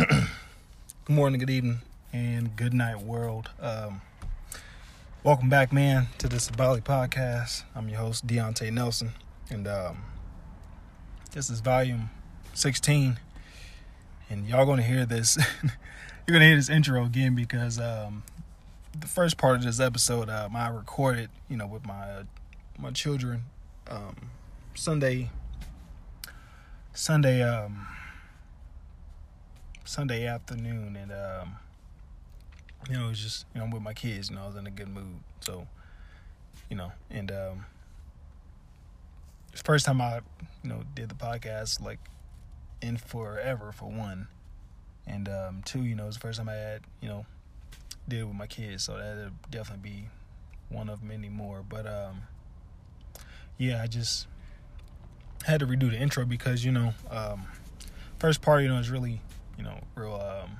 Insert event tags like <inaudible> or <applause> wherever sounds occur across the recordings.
good morning, good evening, and good night, world. Um, welcome back, man, to the Sabali podcast. I'm your host, Deontay Nelson, and um, this is volume 16. And y'all gonna hear this. <laughs> You're gonna hear this intro again because um, the first part of this episode, um, I recorded, you know, with my uh, my children um, Sunday. Sunday. Um, Sunday afternoon, and um, you know, it was just you know with my kids. and I was in a good mood, so you know, and um, first time I you know did the podcast like in forever for one, and um, two, you know, it's the first time I had you know did it with my kids, so that'd definitely be one of many more. But um, yeah, I just had to redo the intro because you know um, first part you know is really you know, real um,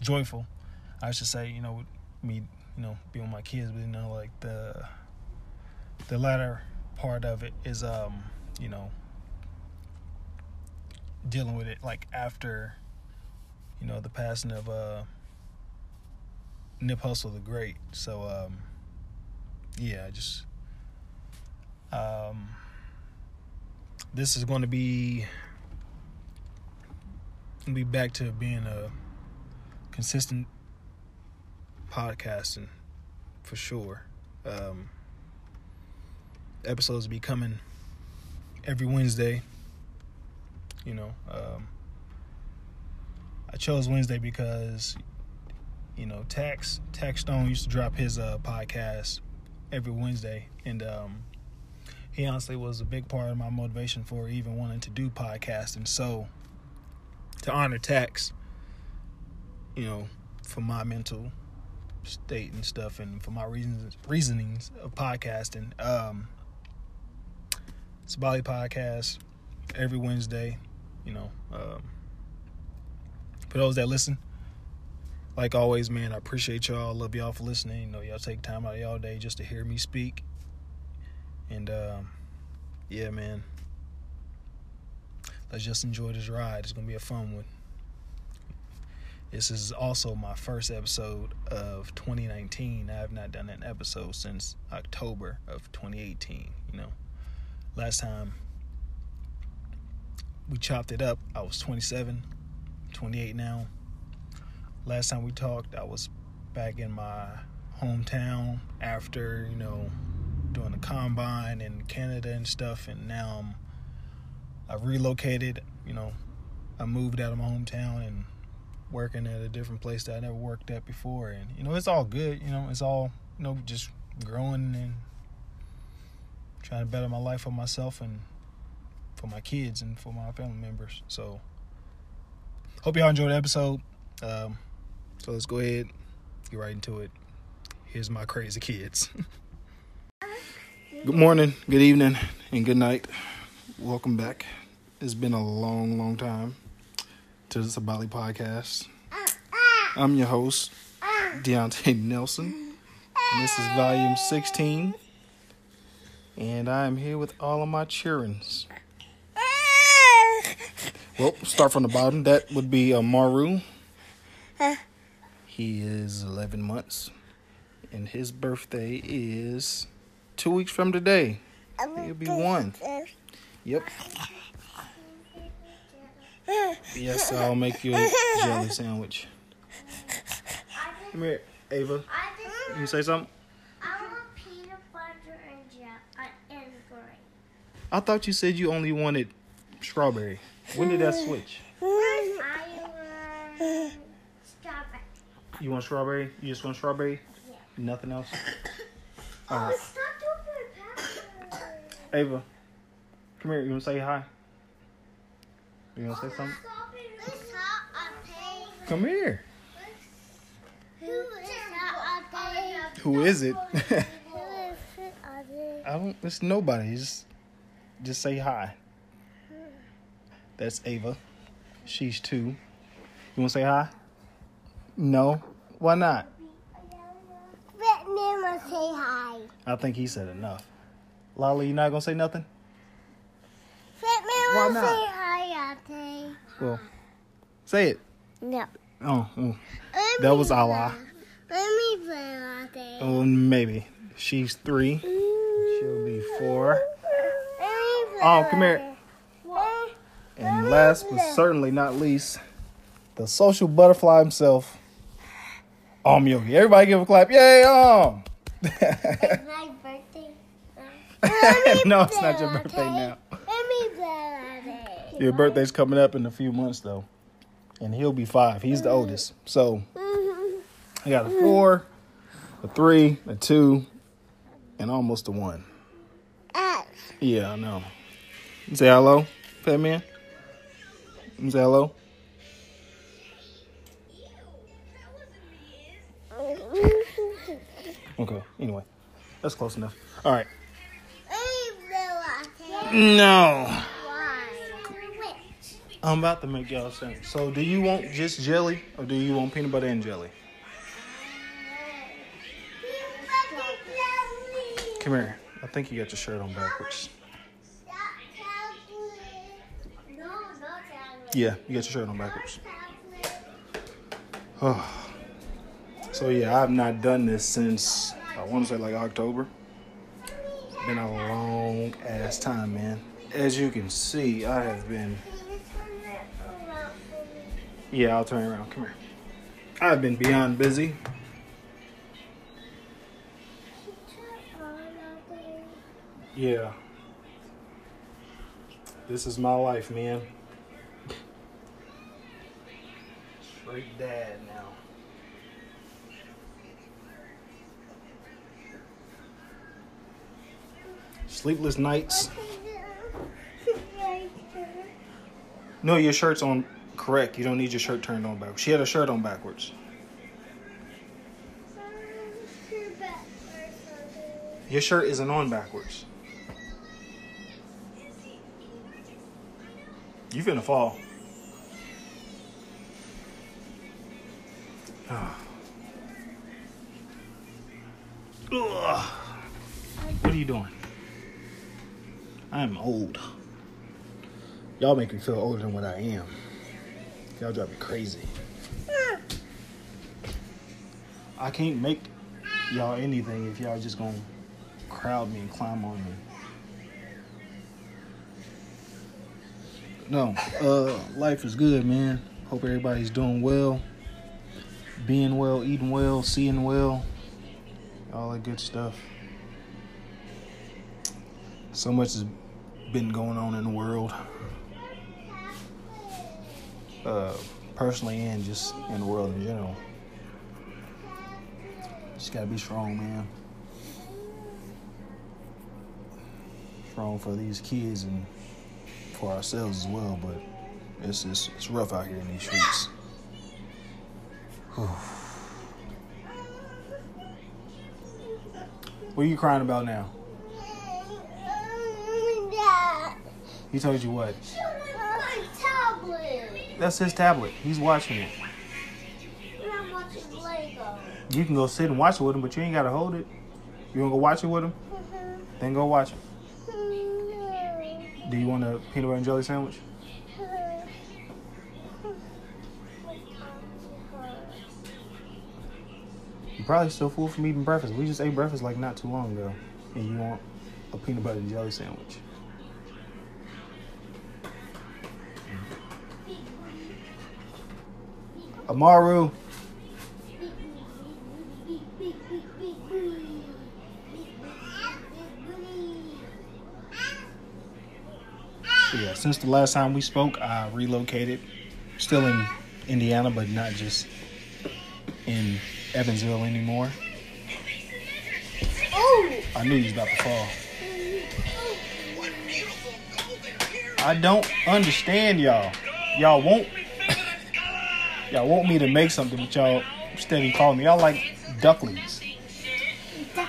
joyful. I should say, you know, me, you know, being with my kids, but you know, like the the latter part of it is, um, you know, dealing with it like after, you know, the passing of uh, Nip Hussle the Great. So, um, yeah, just um, this is going to be be back to being a consistent podcasting for sure. Um, episodes will be coming every Wednesday. You know, um, I chose Wednesday because you know Tax Taxstone used to drop his uh, podcast every Wednesday, and um, he honestly was a big part of my motivation for even wanting to do podcasting. So to honor tax, you know, for my mental state and stuff, and for my reasons reasonings of podcasting. Um, it's a Bali podcast every Wednesday. You know, um, for those that listen, like always, man, I appreciate y'all. Love y'all for listening. You know, y'all take time out of y'all day just to hear me speak. And um, yeah, man let's just enjoy this ride. It's gonna be a fun one. This is also my first episode of 2019. I have not done an episode since October of 2018. You know, last time we chopped it up, I was 27, 28 now. Last time we talked, I was back in my hometown after, you know, doing the combine in Canada and stuff, and now I'm I've relocated, you know, I moved out of my hometown and working at a different place that I never worked at before. And, you know, it's all good. You know, it's all, you know, just growing and trying to better my life for myself and for my kids and for my family members. So, hope y'all enjoyed the episode. Um, so, let's go ahead, get right into it. Here's my crazy kids. <laughs> good morning, good evening, and good night welcome back. It's been a long, long time to the Sabali podcast. I'm your host, Deontay Nelson. And this is volume 16. And I'm here with all of my childrens. Well, start from the bottom. That would be uh, Maru. He is 11 months. And his birthday is two weeks from today. He'll be one. Yep. Yes, I'll make you a jelly sandwich. Come here, Ava. You say something? I want peanut butter and jam uh, and grape. I thought you said you only wanted strawberry. When did that switch? I want strawberry. You want strawberry? You just want strawberry? Yeah. Nothing else? Oh, Alright. stop doing my pepper. Ava, come here. You want to say hi? You want to say something? Stop it. Stop a pig. Come here. Who is a pig? Who is it? Who is it? <laughs> I don't. It's nobody. Just, just say hi. That's Ava. She's two. You want to say hi? No. Why not? Let Mama say hi. I think he said enough. Lolly, you not gonna say nothing? Why not? say hi, Ate. Well, say it. No. Oh, oh, That was Allah. play. Let me play latte. oh, maybe. She's three. She'll be four. Let me play Oh, come here. And last but certainly not least, the social butterfly himself, Om Yogi. Everybody give a clap. Yay, Om! <laughs> It's my birthday. <laughs> no, it's not your birthday now. Let me play latte. Your birthday's coming up in a few months, though. And he'll be five. He's the oldest. So I got a four, a three, a two, and almost a one. Yeah, I know. Say hello, Fat Man. Say hello. Okay, anyway. That's close enough. All right. Let me play latte. No. I'm about to make y'all sing. So, do you want just jelly or do you want peanut butter and jelly? Come here. I think you got your shirt on backwards. Yeah, you got your shirt on backwards. Oh. <sighs> So yeah, I've not done this since I want to say like October. Been a long ass time, man. As you can see, I have been. Yeah, I'll turn around. Come here. I've been beyond busy. Yeah. This is my life, man. Straight dad now. Sleepless nights. No, your shirt's on correct. You don't need your shirt turned on backwards. She had a shirt on backwards. Your shirt isn't on backwards. You finna fall. Ah. Ugh. What are you doing? I'm old. Y'all make me feel older than what I am. Y'all drive me crazy. I can't make y'all anything if y'all just gonna crowd me and climb on me. No, uh, life is good, man. Hope everybody's doing well, being well, eating well, seeing well, all that good stuff. So much has been going on in the world, uh, personally and just in the world in general. Just gotta be strong, man. Strong for these kids and for ourselves as well, but it's it's, it's rough out here in these streets. what are you crying about now? He told you what? That's his tablet. He's watching it. You can go sit and watch it with him, but you ain't gotta hold it. You wanna go watch it with him? Then go watch it. Do you want a peanut butter and jelly sandwich? You're probably still full from eating breakfast. We just ate breakfast like not too long ago. And you want a peanut butter and jelly sandwich. Amaru. So yeah, since the last time we spoke, I relocated. Still in Indiana, but not just in Evansville anymore. Oh. I knew he was about to fall. I don't understand y'all. Y'all won't y'all want me to make something, but y'all steady calling me. Y'all like ducklings. Let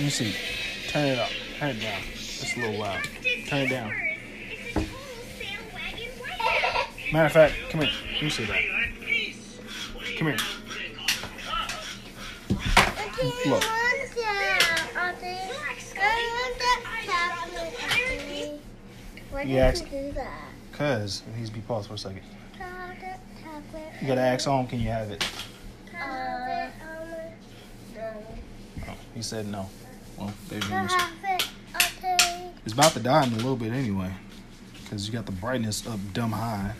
me see. Turn it up. Turn it down. It's a little loud. Turn it down. Matter of fact, come here. Let me see that. Come here. Look. Why You did asked- you do that? Cause it needs to be paused for a second. Chocolate, chocolate. You gotta ask home, can you have it? Chocolate, no. Oh, he said no. Well, there's To your answer. have it, okay. It's about to die in a little bit anyway. Cause you got the brightness up dumb high.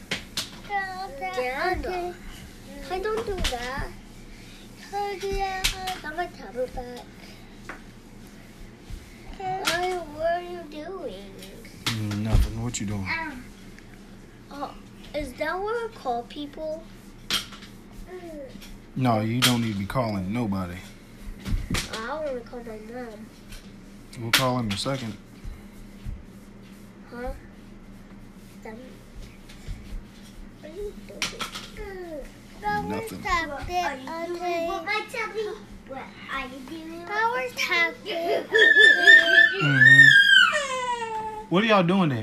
Dad. okay. I don't do that. Chocolate, Got my tablet back. okay. Why, what are you doing? Mm, nothing. What you doing? Oh, is that what I call people? No, you don't need to be calling nobody. I want to call my mom. We'll call him in a second. Huh? Then, what are you doing? Nothing. Chocolate, okay. my tablet? What are you doing? Power chocolate. Mm-hmm. What are y'all doing to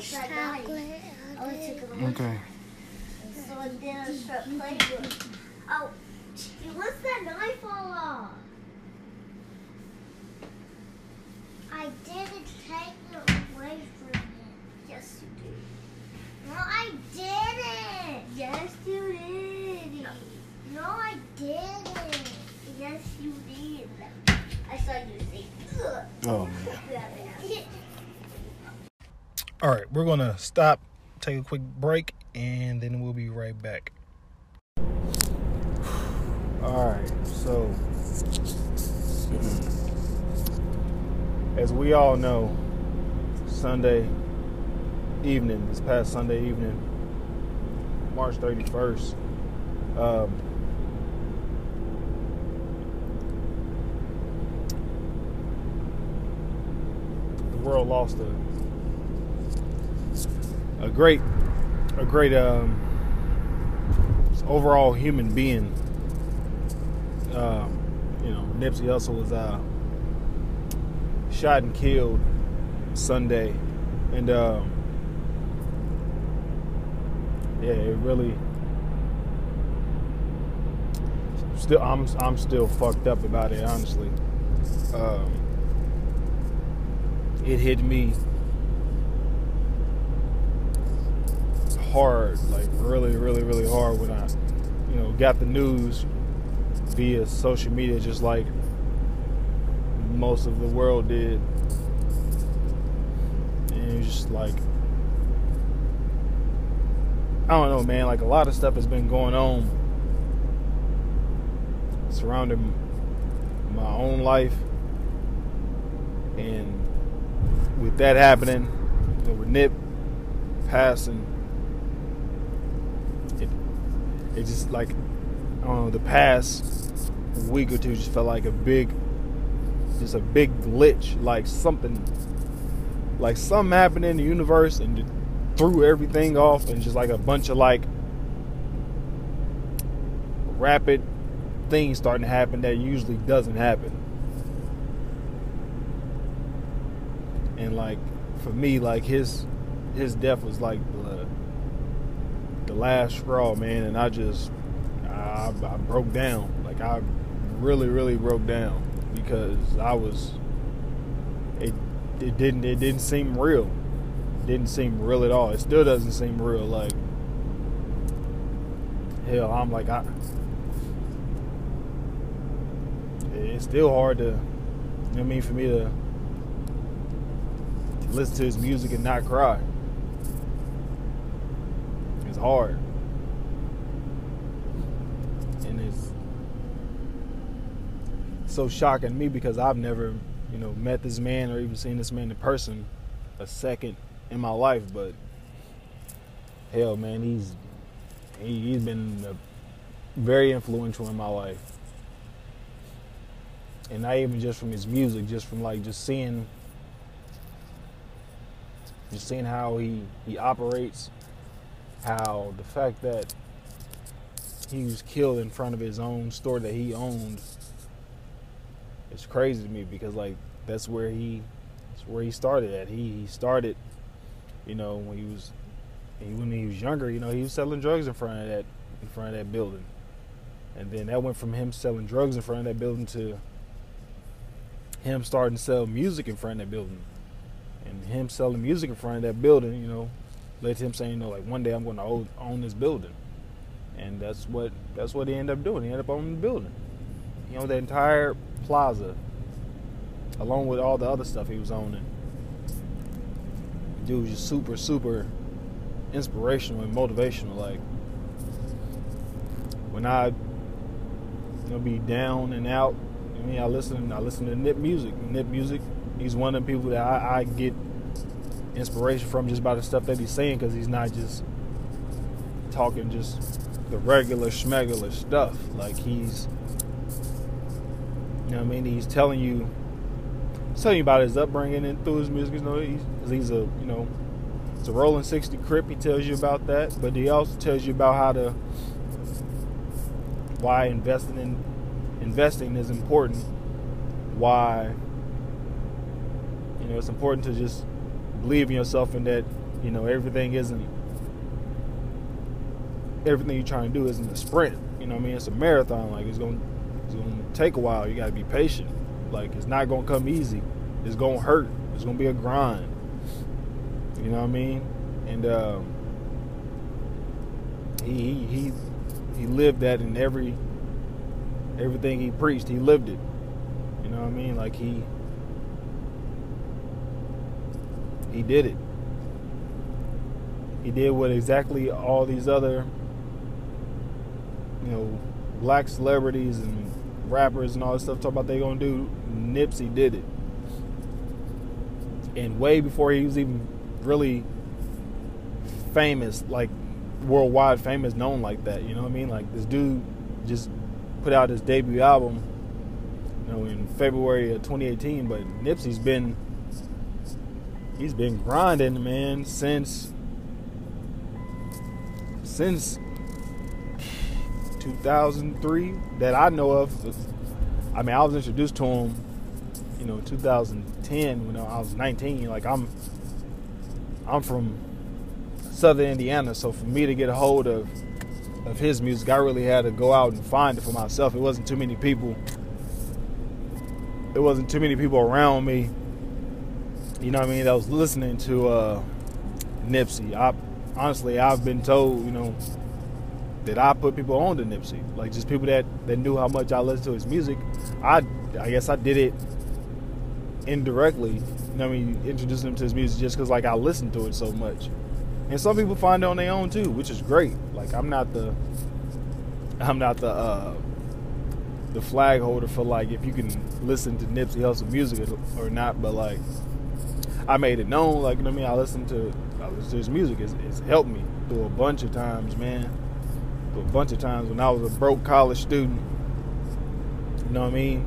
Chocolate, Oh, okay. it's a good one. Okay. So then I start playing with Oh, what's that knife fall off? I didn't take it away from him. Yes, you did. No, I didn't. Yes, you did. No, I didn't. Yes, you did. I saw you say, ugh. Oh man. All right, we're gonna stop, take a quick break, and then we'll be right back. <sighs> All right, so as we all know, Sunday evening, this past Sunday evening, March 31st, um, the world lost a a great a great um, overall human being. Um, you know, Nipsey Hussle was uh, shot and killed Sunday, and um, yeah, it really. Still, I'm I'm still fucked up about it, honestly. Um, it hit me hard, like really, really, really hard when I, you know, got the news via social media, just like most of the world did. And it was just like, I don't know, man. Like a lot of stuff has been going on surrounding my own life, and with that happening, you know, with Nip passing it just like know the past week or two just felt like a big just a big glitch like something like something happened in the universe and threw everything off and just like a bunch of like rapid things starting to happen that usually doesn't happen. And like for me like his his death was like the the last straw, man, and I just I, I broke down. Like I really, really broke down because I was it it didn't it didn't seem real. It didn't seem real at all. It still doesn't seem real. Like hell, I'm like I. It's still hard to, you know what I mean, for me to listen to his music and not cry. Hard. And it's so shocking me because I've never, you know, met this man or even seen this man in person a second in my life, but hell man, he's he, he's been uh, very influential in my life. And not even just from his music, just from like just seeing just seeing how he he operates how the fact that he was killed in front of his own store that he owned is crazy to me because like that's where he that's where he started at. He he started, you know, when he was he, when he was younger, you know, he was selling drugs in front of that in front of that building. And then that went from him selling drugs in front of that building to him starting to sell music in front of that building, and him selling music in front of that building, you know, led to him saying, you know, like one day I'm going to own, this building, and that's what that's what he ended up doing. He ended up owning the building, you know, the entire plaza, along with all the other stuff he was owning. Dude was just super, super inspirational and motivational. Like when I you know be down and out, I mean I listen I listen to Nip music. Nip music, he's one of the people that I, I get inspiration from just by the stuff that he's saying because he's not just talking just the regular schmegular stuff. Like he's you know I mean? He's telling you telling you about his upbringing and through his music. You know, he's, he's a you know, it's a rolling sixty crip. He tells you about that, but he also tells you about how to why investing in investing is important. Why you know it's important to just believe in yourself and that you know everything isn't everything you're trying to do isn't a sprint. You know what I mean? It's a marathon. Like it's gonna it's gonna take a while. You gotta be patient. Like it's not gonna come easy. It's gonna hurt. It's gonna be a grind. You know what I mean? And um, he he he lived that in every everything he preached. He lived it. You know what I mean? Like he he did it. He did what exactly all these other you know black celebrities and rappers and all this stuff talk about they gonna do. Nipsey did it, and way before he was even really famous, like worldwide famous, known like that. You know what I mean? Like this dude just put out his debut album, you know, in February of 2018. But Nipsey's been he's been grinding, man, since since 2003 that I know of. I mean, I was introduced to him, you know, 2010 when I was 19. Like I'm, I'm from Southern Indiana, so for me to get a hold of of his music, I really had to go out and find it for myself. It wasn't too many people. It wasn't too many people around me. You know what I mean? That was listening to uh, Nipsey. I honestly, I've been told, you know, that I put people on to Nipsey, like just people that that knew how much I listened to his music. I I guess I did it indirectly. You know, I mean, introducing them to his music just because like I listened to it so much. And some people find it on their own too, which is great. Like I'm not the I'm not the uh the flag holder for like if you can listen to Nipsey Hussle music or not, but like I made it known, like you know what I mean. I listened to I to his music. It's, it's helped me through a bunch of times, man. Through a bunch of times when I was a broke college student. You know what I mean?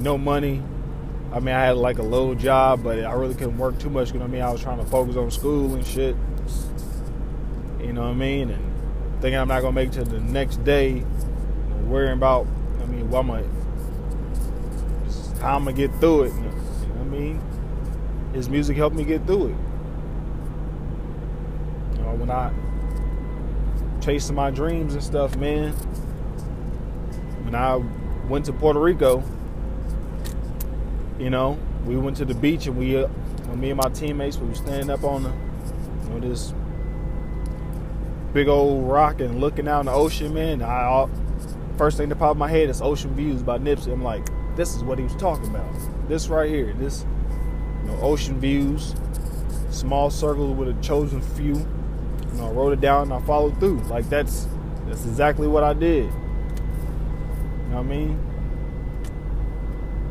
No money. I mean, I had like a little job, but I really couldn't work too much. You know what I mean? I was trying to focus on school and shit. You know what I mean? And thinking I'm not gonna make it to the next day, you know, worrying about. I mean, what am I? How I'm gonna get through it? You know, what I mean? His music helped me get through it. You know, when I chasing my dreams and stuff, man. When I went to Puerto Rico, you know, we went to the beach and we, uh, me and my teammates, we were standing up on the, you know, this big old rock and looking out in the ocean, man. I first thing that popped my head is Ocean Views by Nipsey. I'm like, this is what he was talking about. This right here, this, know, ocean views, small circles with a chosen few. You know, I wrote it down and I followed through. Like that's that's exactly what I did. You know what I mean?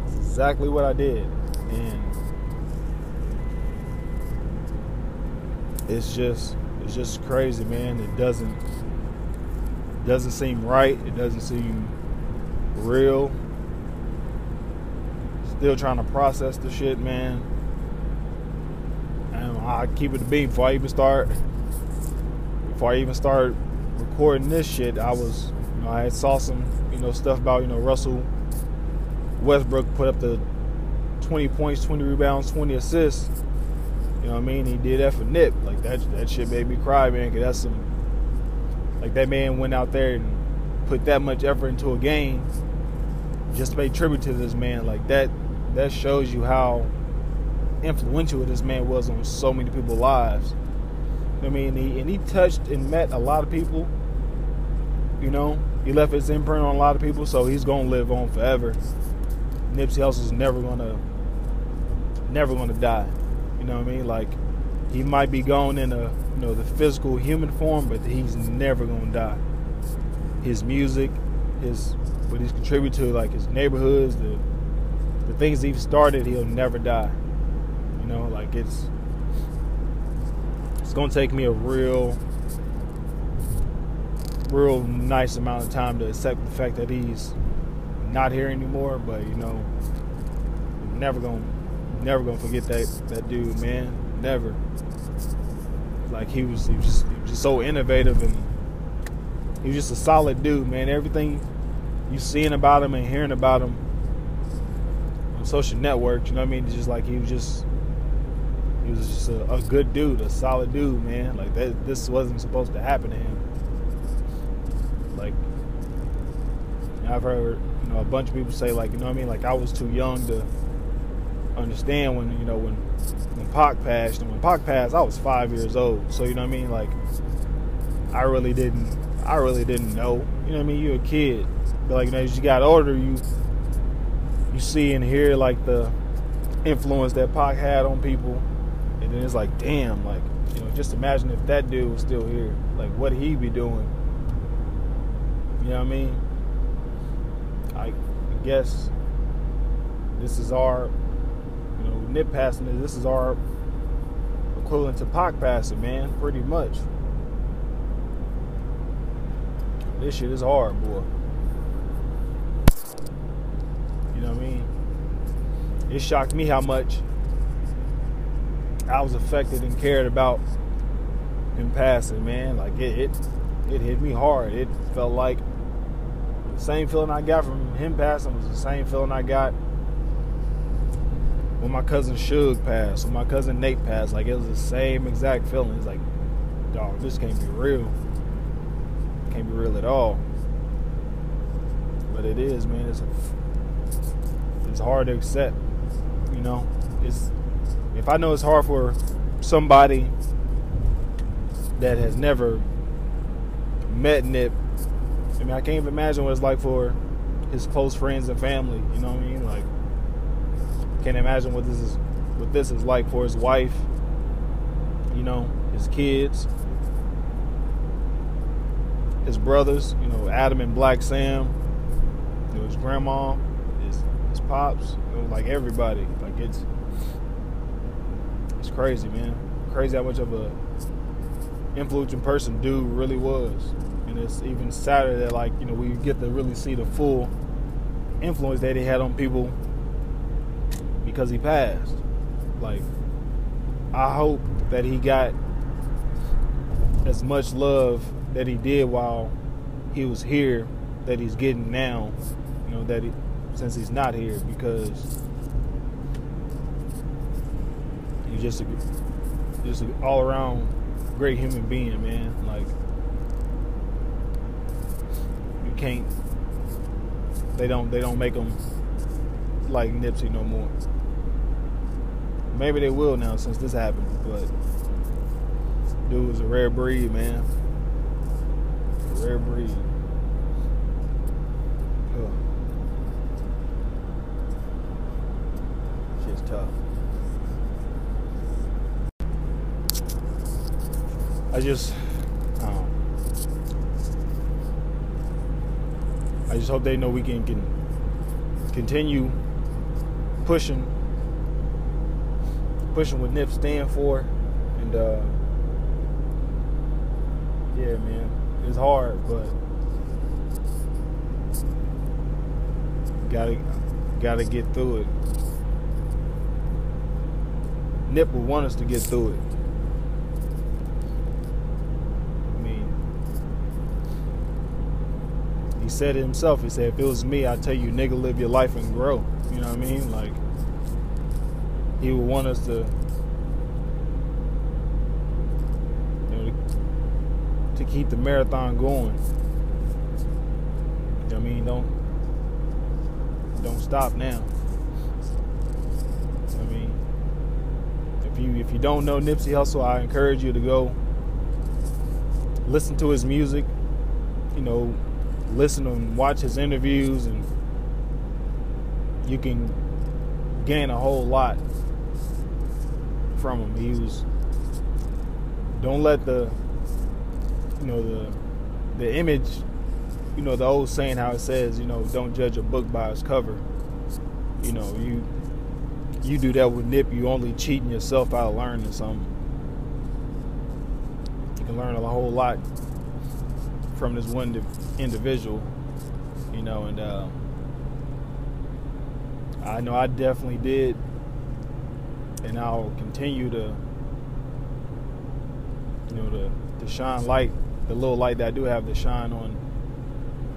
That's exactly what I did. And it's just it's just crazy, man. It doesn't it doesn't seem right. It doesn't seem real. Still trying to process the shit, man. I keep it a beat before I even start. Before I even start recording this shit, I was, you know, I saw some, you know, stuff about, you know, Russell Westbrook put up the 20 points, 20 rebounds, 20 assists. You know what I mean? He did that for Nip. Like that that shit made me cry, man, cause that's some like that man went out there and put that much effort into a game just to pay tribute to this man. Like that that shows you how influential this man was on so many people's lives. I mean, he, and he touched and met a lot of people. You know, he left his imprint on a lot of people, so he's gonna live on forever. Nipsey Hussle's never gonna, never gonna die. You know what I mean? Like, he might be gone in a, you know, the physical human form, but he's never gonna die. His music, his what he's contributed to, like his neighborhoods, the the things he's started, he'll never die. You know, like it's it's gonna take me a real real nice amount of time to accept the fact that he's not here anymore, but you know, never gonna never gonna forget that that dude, man. Never. Like he was, he was just, he was just so innovative and he was just a solid dude, man. Everything you seeing about him and hearing about him on social networks, you know what I mean? It's just like he was just he was just a, a good dude, a solid dude, man. Like that this wasn't supposed to happen to him. Like I've heard, you know, a bunch of people say like, you know what I mean, like I was too young to understand when, you know, when when Pac passed and when Pac passed, I was five years old. So you know what I mean? Like I really didn't I really didn't know. You know what I mean? You're a kid. But like you know, as you got older, you you see and hear like the influence that Pac had on people, and then it's like, damn, like you know, just imagine if that dude was still here, like what he be doing. You know what I mean? I, guess this is our, you know, Nip passing. This is our equivalent to Pac passing, man. Pretty much. This shit is hard, boy. You know what I mean? It shocked me how much I was affected and cared about him passing, man. Like it, it, it hit me hard. It felt like the same feeling I got from him passing was the same feeling I got when my cousin Suge passed, when my cousin Nate passed. Like it was the same exact feeling. It's like, dog, this can't be real. Can't be real at all. But it is, man. It's it's hard to accept. You know, it's if I know it's hard for somebody that has never met Nip. I mean, I can't even imagine what it's like for his close friends and family. You know what I mean? Like, can't imagine what this is what this is like for his wife. You know, his kids, his brothers. You know, Adam and Blacc Sam. You know, his grandma, his his pops. You know, like everybody. Like it's crazy, man. Crazy how much of a influential person dude really was. And it's even sadder that like, you know, we get to really see the full influence that he had on people because he passed. Like I hope that he got as much love that he did while he was here that he's getting now, you know, that he, since he's not here because he's just a just an all around great human being, man. Like you can't. They don't. They don't make them like Nipsey no more. Maybe they will now since this happened, but dude was a rare breed, man. A rare breed. I just, um, I just hope they know we can, can continue pushing, pushing what Nip stand for, and uh, yeah, man, it's hard, but gotta gotta get through it. Nip will want us to get through it. he said it himself. He said, if it was me, I'd tell you, nigga, live your life and grow. You know what I mean? Like, he would want us to, you know, to, keep the marathon going. You know what I mean? Don't, don't stop now. I mean, if you if you don't know Nipsey Hussle, I encourage you to go listen to his music. You know, listen and watch his interviews, and you can gain a whole lot from him. He was. Don't let the, you know the, the image, you know the old saying how it says, you know, don't judge a book by its cover. You know you you do that with Nip, you only cheating yourself out of learning something. You can learn a whole lot from this one individual, you know, and uh, I know I definitely did, and I'll continue to, you know, to, to shine light, the little light that I do have to shine on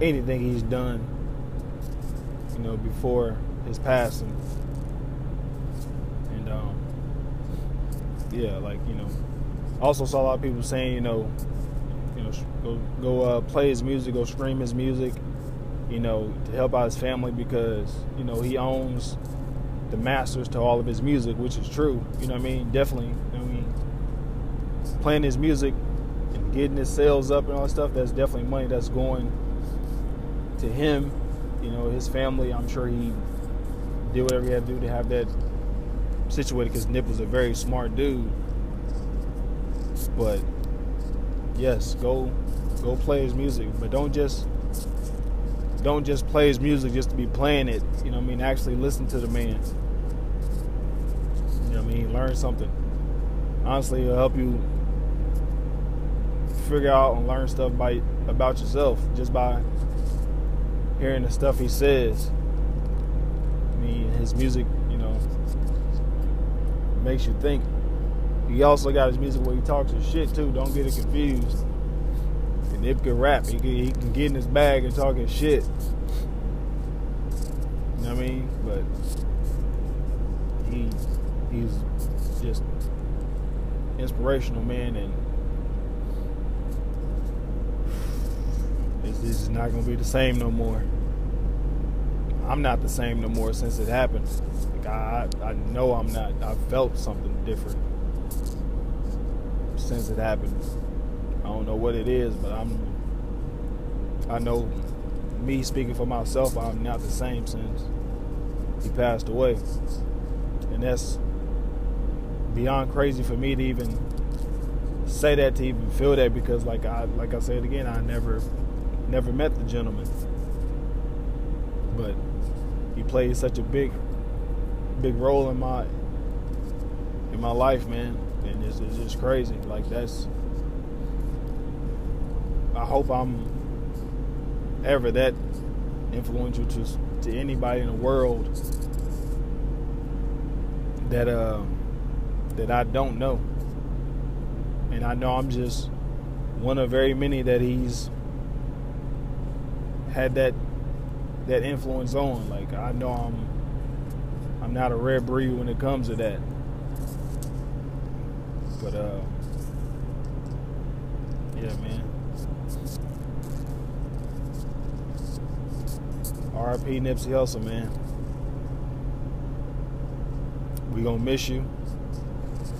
anything he's done, you know, before his passing. And, um, yeah, like you know, also saw a lot of people saying, you know, know, go go uh, play his music, go stream his music, you know, to help out his family because you know he owns the masters to all of his music, which is true. You know what I mean? Definitely. I mean, playing his music and getting his sales up and all that stuff, that's definitely money that's going to him. You know, his family. I'm sure he did whatever he had to do to have that situated because Nip was a very smart dude. But yes, go go play his music, but don't just don't just play his music just to be playing it. You know what I mean? Actually listen to the man. You know what I mean? Learn something. Honestly, it'll help you figure out and learn stuff by about yourself just by hearing the stuff he says. I mean, his music you know, makes you think. He also got his music where he talks his shit too. Don't get it confused. And Nip can rap. He can, he can get in his bag and talk his shit. You know what I mean? But he he's just inspirational man and this is not gonna be the same no more. I'm not the same no more since it happened. I, I know I'm not. I felt something different since it happened. I don't know what it is, but I'm. I know me speaking for myself, I'm not the same since he passed away, and that's beyond crazy for me to even say that to even feel that because like I like I said again, I never never met the gentleman. But he played such a big big role in my in my life, man. And it's, it's just crazy. Like that's. I hope I'm ever that influential to to anybody in the world that uh that I don't know. And I know I'm just one of very many that he's had that that influence on. Like I know I'm I'm not a rare breed when it comes to that. But uh yeah, man. RIP Nipsey Hussle, man. We gonna miss you.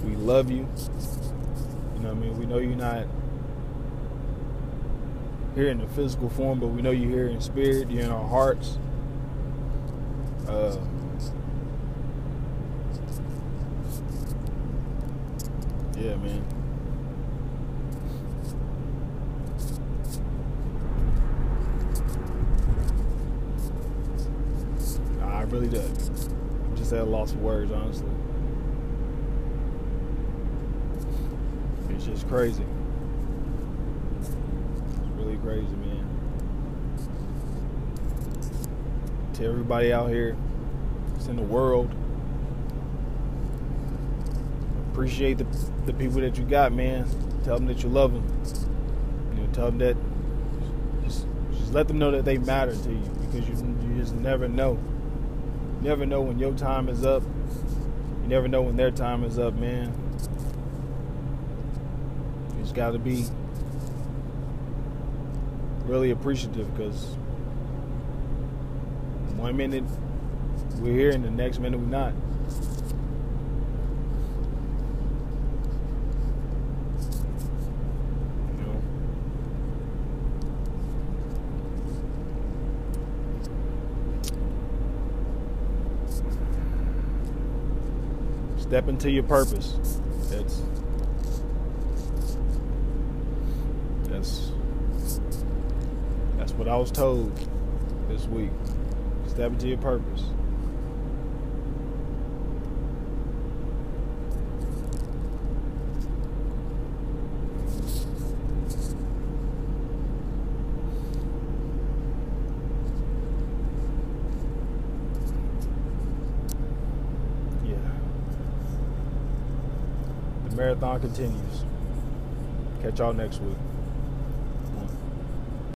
We love you. You know what I mean? We know you're not here in the physical form, but we know you're here in spirit. You're in our hearts. Uh, Man. I really do. I'm just at a loss of words, honestly. It's just crazy. It's really crazy, man. To everybody out here, it's in the world appreciate the, the people that you got, man. Tell them that you love them. You know, tell them that just just let them know that they matter to you because you you just never know. You never know when your time is up. You never know when their time is up, man. You just got to be really appreciative because one minute we're here and the next minute we're not. Step into your purpose. It's that's that's what I was told this week. Step into your purpose. Yeah. The marathon continues. Catch y'all next week.